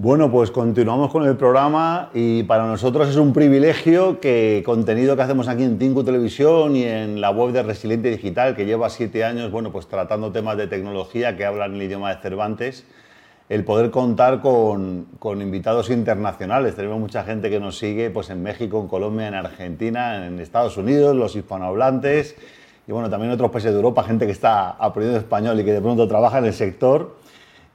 Bueno, pues continuamos con el programa y para nosotros es un privilegio que contenido que hacemos aquí en Tinku Televisión y en la web de Resiliente Digital, que lleva siete años, bueno, pues tratando temas de tecnología que hablan el idioma de Cervantes, el poder contar con, con, invitados internacionales. Tenemos mucha gente que nos sigue pues, en México, en Colombia, en Argentina, en Estados Unidos, los hispanohablantes y bueno, también otros países de Europa, gente que está aprendiendo español y que de pronto trabaja en el sector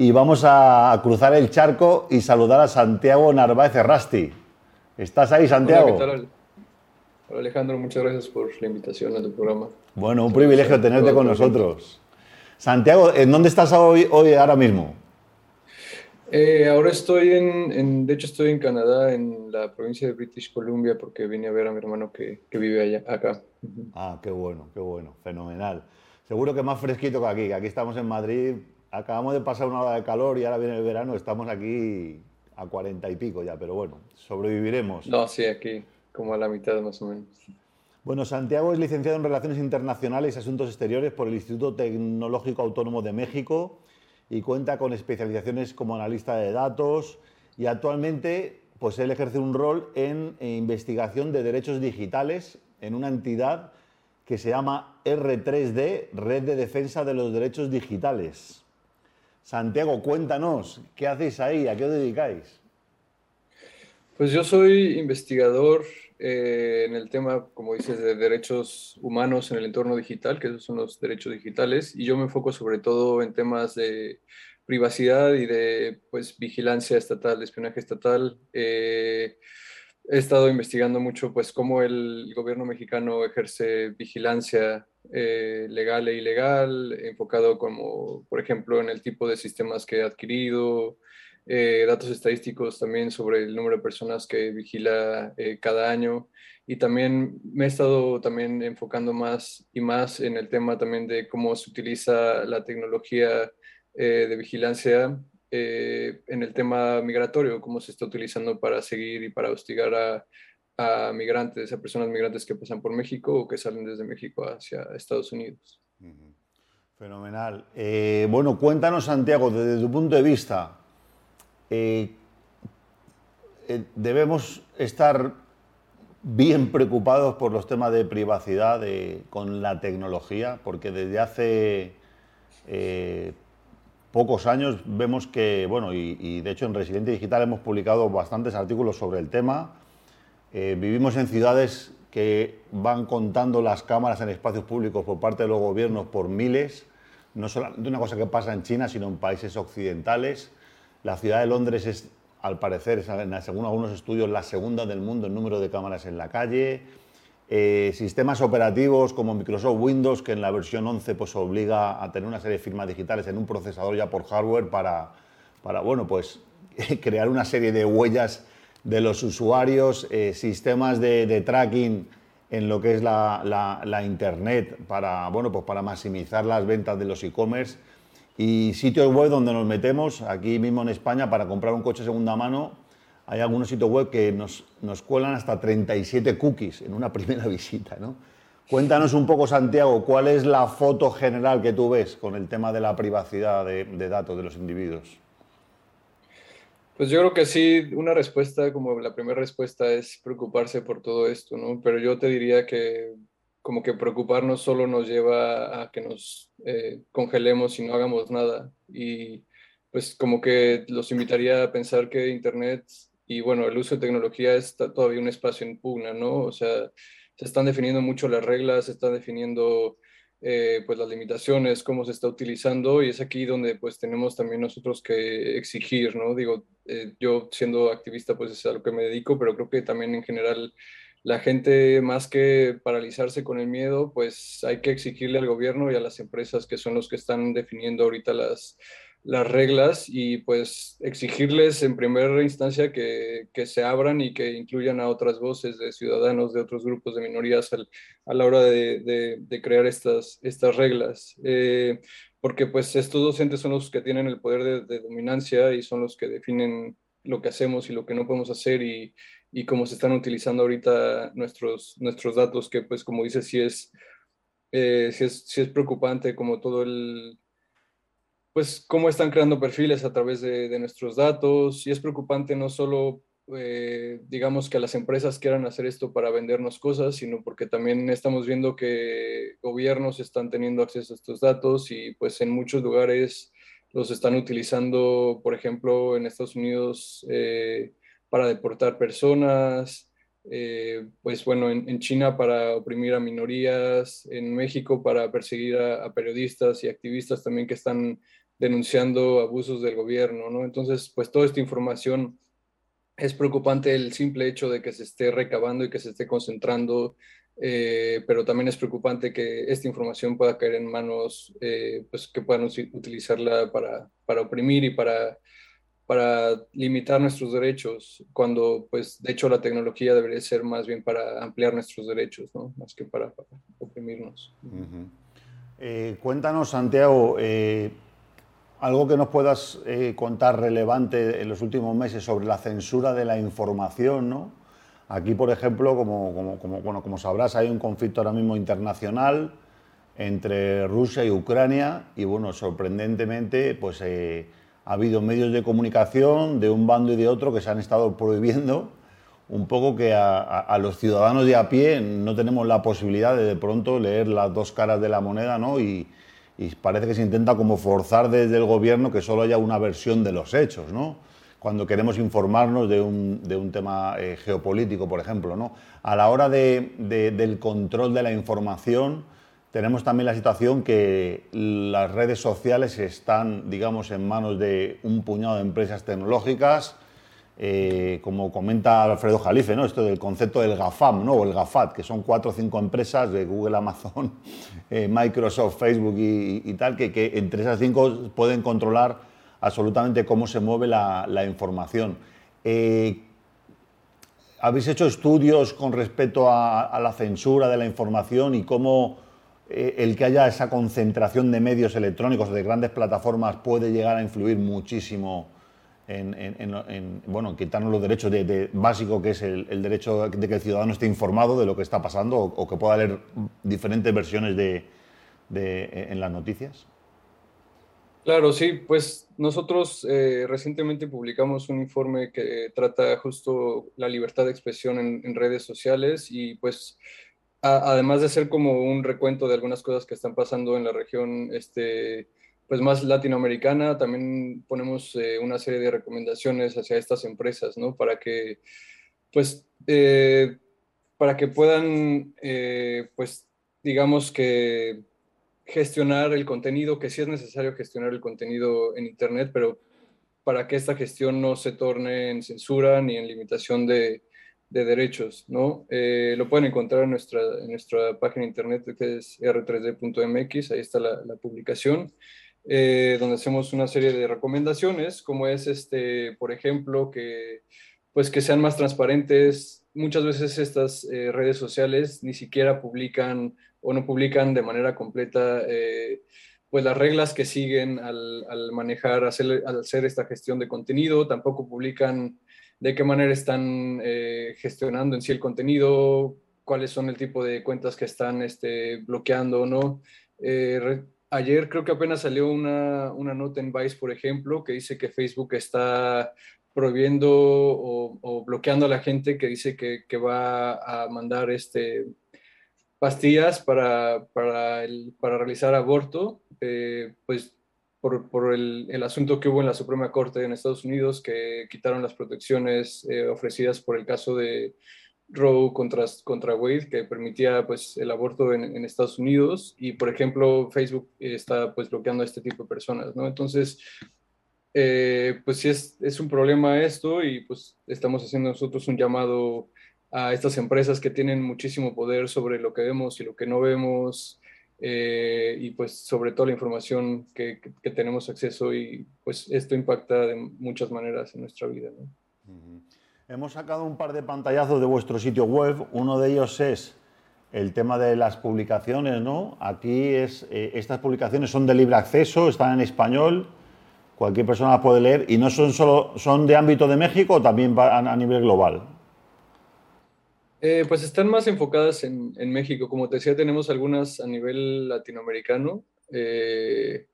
y vamos a cruzar el charco y saludar a Santiago Narváez Rasti. ¿Estás ahí, Santiago? Hola, ¿qué tal? Hola, Alejandro, muchas gracias por la invitación a tu programa. Bueno, un privilegio tenerte con nosotros. Santiago, ¿en dónde estás hoy, hoy ahora mismo? Eh, ahora estoy en, de hecho estoy en Canadá, en la provincia de British Columbia, porque vine a ver a mi hermano que, que vive allá, acá. Ah, qué bueno, qué bueno, fenomenal. Seguro que más fresquito que aquí, que aquí estamos en Madrid, acabamos de pasar una hora de calor y ahora viene el verano, estamos aquí a cuarenta y pico ya, pero bueno, sobreviviremos. No, sí, aquí como a la mitad más o menos. Bueno, Santiago es licenciado en Relaciones Internacionales y Asuntos Exteriores por el Instituto Tecnológico Autónomo de México y cuenta con especializaciones como analista de datos y actualmente pues él ejerce un rol en investigación de derechos digitales en una entidad que se llama R3D, Red de Defensa de los Derechos Digitales. Santiago, cuéntanos, ¿qué hacéis ahí? ¿A qué os dedicáis? Pues yo soy investigador eh, en el tema, como dices, de derechos humanos en el entorno digital, que esos son los derechos digitales, y yo me enfoco sobre todo en temas de privacidad y de pues, vigilancia estatal, de espionaje estatal. Eh, he estado investigando mucho pues cómo el gobierno mexicano ejerce vigilancia eh, legal e ilegal, enfocado como, por ejemplo, en el tipo de sistemas que ha adquirido, eh, datos estadísticos también sobre el número de personas que vigila eh, cada año. Y también me he estado también enfocando más y más en el tema también de cómo se utiliza la tecnología de vigilancia en el tema migratorio, cómo se está utilizando para seguir y para hostigar a, a migrantes, a personas migrantes que pasan por México o que salen desde México hacia Estados Unidos. Fenomenal. Eh, bueno, cuéntanos, Santiago, desde tu punto de vista, eh, eh, debemos estar bien preocupados por los temas de privacidad con la tecnología, porque desde hace pocos años vemos que, bueno, y, y de hecho en Residente Digital hemos publicado bastantes artículos sobre el tema eh, vivimos en ciudades que van contando las cámaras en espacios públicos por parte de los gobiernos por miles, no solamente una cosa que pasa en China, sino en países occidentales. La ciudad de Londres es, al parecer, según algunos estudios, la segunda del mundo en número de cámaras en la calle. Eh, sistemas operativos como Microsoft Windows, que en la versión 11 pues, obliga a tener una serie de firmas digitales en un procesador ya por hardware para, para bueno, pues, crear una serie de huellas de los usuarios, eh, sistemas de, tracking en lo que es la, Internet para, bueno, pues para maximizar las ventas de los e-commerce y sitios web donde nos metemos, aquí mismo en España, para comprar un coche segunda mano, hay algunos sitios web que nos, nos cuelan hasta 37 cookies en una primera visita. ¿no? Cuéntanos un poco, Santiago, cuál es la foto general que tú ves con el tema de la privacidad de datos de los individuos. Pues yo creo que sí, una respuesta, como la primera respuesta es preocuparse por todo esto, ¿no? Pero yo te diría que como que preocuparnos solo nos lleva a que nos eh, congelemos y no hagamos nada. Y pues como que los invitaría a pensar que Internet y bueno, el uso de tecnología está todavía un espacio en pugna, ¿no? O sea, se están definiendo mucho las reglas, se están definiendo eh, pues las limitaciones, cómo se está utilizando y es aquí donde pues tenemos también nosotros que exigir, ¿no? Digo, eh, yo siendo activista pues es a lo que me dedico, pero creo que también en general la gente más que paralizarse con el miedo, pues hay que exigirle al gobierno y a las empresas que son los que están definiendo ahorita las, las reglas y pues exigirles en primera instancia que, que, se abran y que incluyan a otras voces de ciudadanos de otros grupos de minorías a la hora de, de, crear estas, estas reglas. Eh, porque pues estos docentes son los que tienen el poder de, dominancia y son los que definen lo que hacemos y lo que no podemos hacer y, y cómo se están utilizando ahorita nuestros, nuestros datos, que pues como dices, sí es, eh, sí es, sí es preocupante como todo el pues cómo están creando perfiles a través de, nuestros datos y es preocupante no solo eh, digamos que las empresas quieran hacer esto para vendernos cosas, sino porque también estamos viendo que gobiernos están teniendo acceso a estos datos y pues en muchos lugares los están utilizando, por ejemplo, en Estados Unidos eh, para deportar personas, eh, pues bueno, en, China para oprimir a minorías, en México para perseguir a, periodistas y activistas también que están denunciando abusos del gobierno, ¿no? Entonces, pues toda esta información es preocupante el simple hecho de que se esté recabando y que se esté concentrando, eh, pero también es preocupante que esta información pueda caer en manos eh, pues que puedan utilizarla para, para oprimir y para para limitar nuestros derechos, cuando pues de hecho la tecnología debería ser más bien para ampliar nuestros derechos, ¿no? más que para, oprimirnos. Eh, cuéntanos, Santiago, eh, algo que nos puedas eh, contar relevante en los últimos meses sobre la censura de la información, ¿no? Aquí, por ejemplo, como, como, como, bueno, como sabrás, hay un conflicto ahora mismo internacional entre Rusia y Ucrania y, bueno, sorprendentemente, pues ha habido medios de comunicación de un bando y de otro que se han estado prohibiendo un poco que a, los ciudadanos de a pie no tenemos la posibilidad de de pronto leer las dos caras de la moneda, ¿no? Y, parece que se intenta como forzar desde el gobierno que solo haya una versión de los hechos, ¿no? Cuando queremos informarnos de un, de un tema eh, geopolítico, por ejemplo, ¿no? A la hora de, del control de la información, tenemos también la situación que las redes sociales están, digamos, en manos de un puñado de empresas tecnológicas, eh, como comenta Alfredo Jalife, ¿no? esto del concepto del GAFAM ¿no? o el GAFAT, que son cuatro o cinco empresas de Google, Amazon, eh, Microsoft, Facebook y, tal, que, entre esas cinco pueden controlar absolutamente cómo se mueve la, información. Eh, ¿Habéis hecho estudios con respecto a la censura de la información y cómo eh, el que haya esa concentración de medios electrónicos, de grandes plataformas, puede llegar a influir muchísimo en, bueno, quitarnos los derechos de, básico, que es el, derecho de que el ciudadano esté informado de lo que está pasando o, que pueda leer diferentes versiones de, en las noticias? Claro, sí, pues nosotros eh, recientemente publicamos un informe que trata justo la libertad de expresión en redes sociales y pues además de ser como un recuento de algunas cosas que están pasando en la región este, pues más latinoamericana, también ponemos eh, una serie de recomendaciones hacia estas empresas, ¿no? Para que, pues, eh, para que puedan, eh, pues, digamos que gestionar el contenido, que sí es necesario gestionar el contenido en Internet, pero para que esta gestión no se torne en censura ni en limitación de, de derechos, ¿no? Eh, lo pueden encontrar en nuestra, en nuestra página internet que es r3d.mx, ahí está la, publicación, eh, donde hacemos una serie de recomendaciones, como es, este, por ejemplo, que, pues que sean más transparentes. Muchas veces estas eh, redes sociales ni siquiera publican o no publican de manera completa pues las reglas que siguen al, al manejar, hacer, al hacer esta gestión de contenido, tampoco publican de qué manera están eh, gestionando en sí el contenido, cuáles son el tipo de cuentas que están este, bloqueando o no. Eh, ayer creo que apenas salió una, nota en Vice, por ejemplo, que dice que Facebook está prohibiendo o, bloqueando a la gente que dice que, va a mandar este, pastillas para, para, para realizar aborto, eh, pues por, el, asunto que hubo en la Suprema Corte en Estados Unidos, que quitaron las protecciones eh, ofrecidas por el caso de Roe contra, contra Wade, que permitía pues, el aborto en, Estados Unidos. Y, por ejemplo, Facebook está pues, bloqueando a este tipo de personas. ¿no? Entonces, eh, pues sí es, es un problema esto y pues estamos haciendo nosotros un llamado a estas empresas que tienen muchísimo poder sobre lo que vemos y lo que no vemos, eh, y pues sobre todo la información que, tenemos acceso y pues esto impacta de muchas maneras en nuestra vida. Hemos sacado un par de pantallazos de vuestro sitio web, uno de ellos es el tema de las publicaciones, ¿no? Aquí es, eh, estas publicaciones son de libre acceso, están en español, cualquier persona las puede leer y no son solo, son de ámbito de México también a nivel global. Eh, pues están más enfocadas en, México. Como te decía, tenemos algunas a nivel latinoamericano. Eh,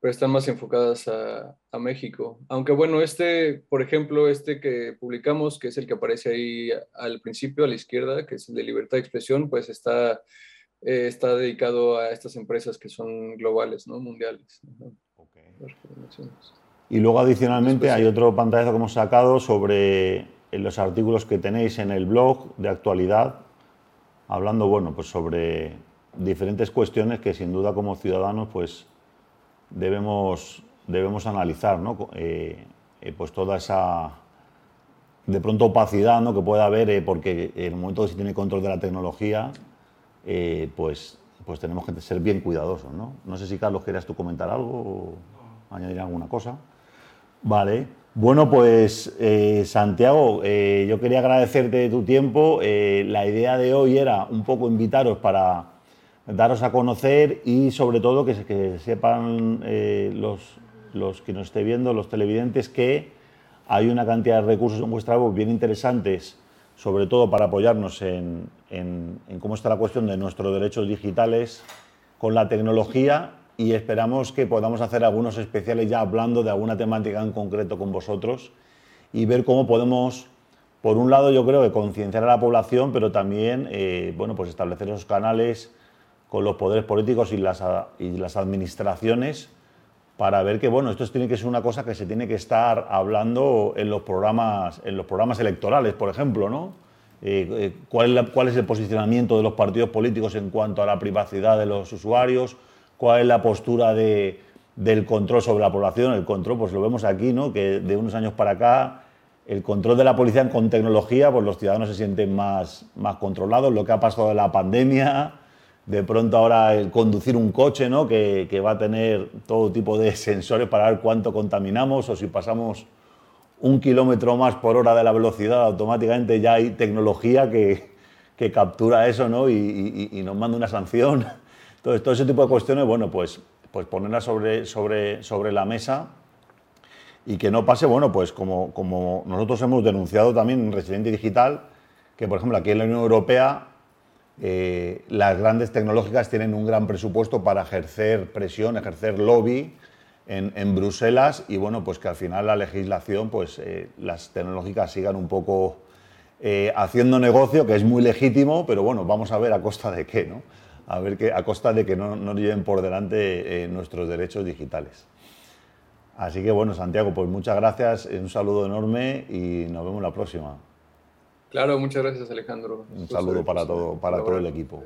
pero están más enfocadas a, a, México. Aunque bueno, este, por ejemplo, este que publicamos, que es el que aparece ahí al principio, a la izquierda, que es el de libertad de expresión, pues está, eh, está dedicado a estas empresas que son globales, ¿no? Mundiales. Y luego adicionalmente hay otro pantallazo que hemos sacado sobre los artículos que tenéis en el blog de actualidad, hablando, bueno, pues sobre diferentes cuestiones que sin duda como ciudadanos, pues debemos, debemos analizar, ¿no? Eh, eh, pues toda esa de pronto opacidad ¿no? que pueda haber, eh, porque en el momento que se tiene control de la tecnología, pues, pues tenemos que ser bien cuidadosos. ¿no? no sé si, Carlos, querías tú comentar algo o añadir alguna cosa. Vale. Bueno, pues Santiago, yo quería agradecerte tu tiempo. la idea de hoy era un poco invitaros para daros a conocer y sobre todo que, sepan eh, los, los, que nos esté viendo, los televidentes, que hay una cantidad de recursos en vuestra web bien interesantes, sobre todo para apoyarnos en, en, cómo está la cuestión de nuestros derechos digitales con la tecnología y esperamos que podamos hacer algunos especiales ya hablando de alguna temática en concreto con vosotros y ver cómo podemos, por un lado yo creo que concienciar a la población, pero también eh, bueno, pues establecer esos canales con los poderes políticos y las, y las administraciones para ver que bueno, esto tiene que ser una cosa que se tiene que estar hablando en los programas, en los programas electorales, por ejemplo, ¿no? Eh, eh, ¿cuál, ¿Cuál es el posicionamiento de los partidos políticos en cuanto a la privacidad de los usuarios? ¿Cuál es la postura de, del control sobre la población? El control, pues lo vemos aquí, ¿no? Que de unos años para acá el control de la policía con tecnología, pues los ciudadanos se sienten más, más controlados. Lo que ha pasado de la pandemia, de pronto ahora el conducir un coche, ¿no? que, va a tener todo tipo de sensores para ver cuánto contaminamos o si pasamos un kilómetro más por hora de la velocidad, automáticamente ya hay tecnología que, captura eso ¿no? y, nos manda una sanción. Entonces, todo ese tipo de cuestiones, bueno, pues, pues ponerlas sobre, sobre, sobre la mesa y que no pase, bueno, pues como, como nosotros hemos denunciado también en Residente Digital, que por ejemplo aquí en la Unión Europea eh, las grandes tecnológicas tienen un gran presupuesto para ejercer presión, ejercer lobby en, Bruselas y bueno, pues que al final la legislación, pues eh, las tecnológicas sigan un poco eh, haciendo negocio, que es muy legítimo, pero bueno, vamos a ver a costa de qué, ¿no? A ver que, a costa de que no nos lleven por delante nuestros derechos digitales. Así que bueno, Santiago, pues muchas gracias, un saludo enorme y nos vemos la próxima. Claro, muchas gracias Alejandro. Un saludo para todo, para todo el equipo.